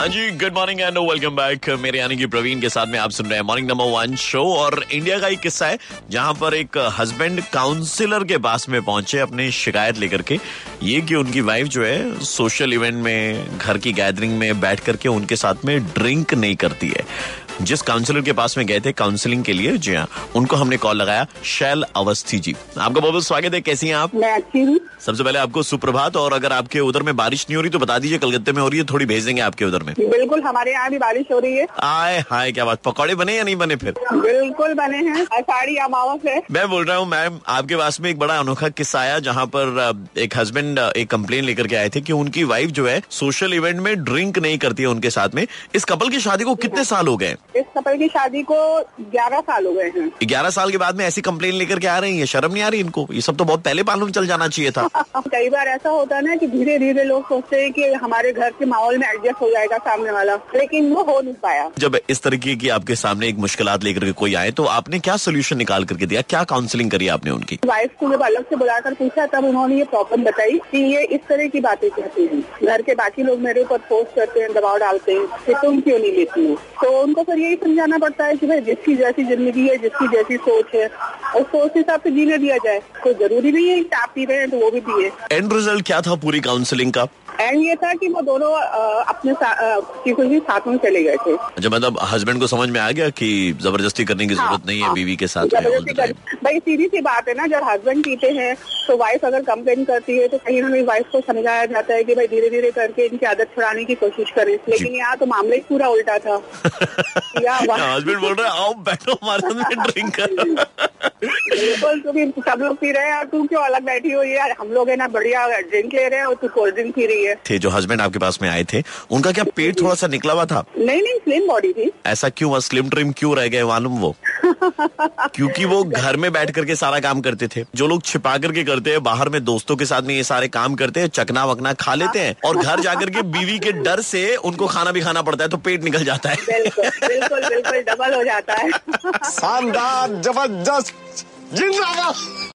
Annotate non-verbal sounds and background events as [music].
हाँ जी good morning and welcome back मेरे यानी कि प्रवीण के साथ में आप सुन रहे हैं मॉर्निंग नंबर वन शो और इंडिया का एक किस्सा है, जहाँ पर एक हस्बैंड काउंसिलर के पास में पहुँचे अपनी शिकायत लेकर के। ये कि उनकी वाइफ जो है सोशल इवेंट में, घर की गैदरिंग में बैठ करके उनके साथ में ड्रिंक नहीं करती है। जिस काउंसलर के पास में गए थे काउंसलिंग के लिए जी हाँ उनको हमने कॉल लगाया शैल अवस्थी जी। आपका बहुत बहुत स्वागत है कैसी हैं आप? मैं अच्छी हूँ। सबसे पहले आपको सुप्रभात और अगर आपके उधर में बारिश नहीं हो रही तो बता दीजिए कलकत्ते में हो रही है थोड़ी भेज देंगे आपके उधर में। बिल्कुल हमारे यहाँ भी बारिश हो रही है। आए हाय क्या बात पकौड़े बने या नहीं बने फिर? बिल्कुल बने हैं आषाढ़ी अमावस है। मैं बोल रहा हूँ मैम आपके पास में एक बड़ा अनोखा किस्सा आया जहाँ पर एक हस्बैंड एक कंप्लेन लेकर के आए थे कि उनकी वाइफ जो है सोशल इवेंट में ड्रिंक नहीं करती है उनके साथ में। इस कपल की शादी को कितने साल हो गए? इस कपल की शादी को ग्यारह साल हो गए हैं। ग्यारह साल के बाद में ऐसी कंप्लेन लेकर के आ रही है? शर्म नहीं आ रही इनको? ये सब तो बहुत पहले मालूम चल जाना चाहिए था। [laughs] कई बार ऐसा होता है ना कि धीरे धीरे लोग सोचते हैं कि हमारे घर के माहौल में एडजस्ट हो जाएगा सामने वाला लेकिन वो हो नहीं पाया। जब इस तरीके की आपके सामने एक मुश्किल लेकर के कोई आए तो आपने क्या सोल्यूशन निकाल करके दिया? क्या काउंसिलिंग करी आपने उनकी? वाइफ को जब अलग से बुलाकर पूछा तब उन्होंने ये प्रॉब्लम बताई कि ये इस तरह की बातें कहती है। घर के बाकी लोग मेरे ऊपर फोर्स करते हैं दबाव डालते हैं कि तुम क्यों नहीं लेती हो? तो उनको फिर यही समझाना पड़ता है कि भाई जिसकी जैसी ज़िंदगी है, जिसकी जैसी सोच है और सोच के हिसाब से जीने दिया जाए। कोई ज़रूरी नहीं है कि आप पी रहे हैं तो वो भी पिए। एंड रिज़ल्ट क्या था पूरी काउंसलिंग का? एंड ये था कि वो दोनों अपने किसी भी साथ में चले गए थे। अच्छा मतलब हस्बैंड को समझ में आ गया कि ज़बरदस्ती करने की ज़रूरत नहीं है हाँ, बीवी के साथ। भाई सीधी सी बात है ना जब हस्बैंड पीते हैं तो वाइफ अगर कंप्लेन करती है तो कहीं ना कहीं वाइफ को समझाया जाता है कि भाई धीरे धीरे करके इनकी आदत छुड़ाने की कोशिश करें। लेकिन यहाँ तो मामला ही पूरा उल्टा था। [laughs] हस्बैंड बोल रहे हैं आओ बैठो हमारे साथ ड्रिंक बिल्कुल तुम सब लोग पी रहे हैं और तू क्यों अलग बैठी हुई है? हम लोग है ना बढ़िया ड्रिंक ले रहे हैं और तू कोल्ड ड्रिंक पी रही है। थे जो हस्बैंड आपके पास में आए थे उनका क्या पेट थोड़ा सा निकला हुआ था? नहीं नहीं स्लिम बॉडी थी। ऐसा क्यों हुआ स्लिम ट्रिम क्यों रह गए मालूम वो? [laughs] क्योंकि वो घर में बैठ करके सारा काम करते थे। जो लोग छिपा करके करते हैं बाहर में दोस्तों के साथ में ये सारे काम करते हैं चकना वकना खा लेते हैं और घर जाकर के [laughs] बीवी के डर से उनको खाना भी खाना पड़ता है तो पेट निकल जाता है। बिल्कुल बिल्कुल बिल्कुल डबल हो जाता है। शानदार ज़बरदस्त जिंदाबाद।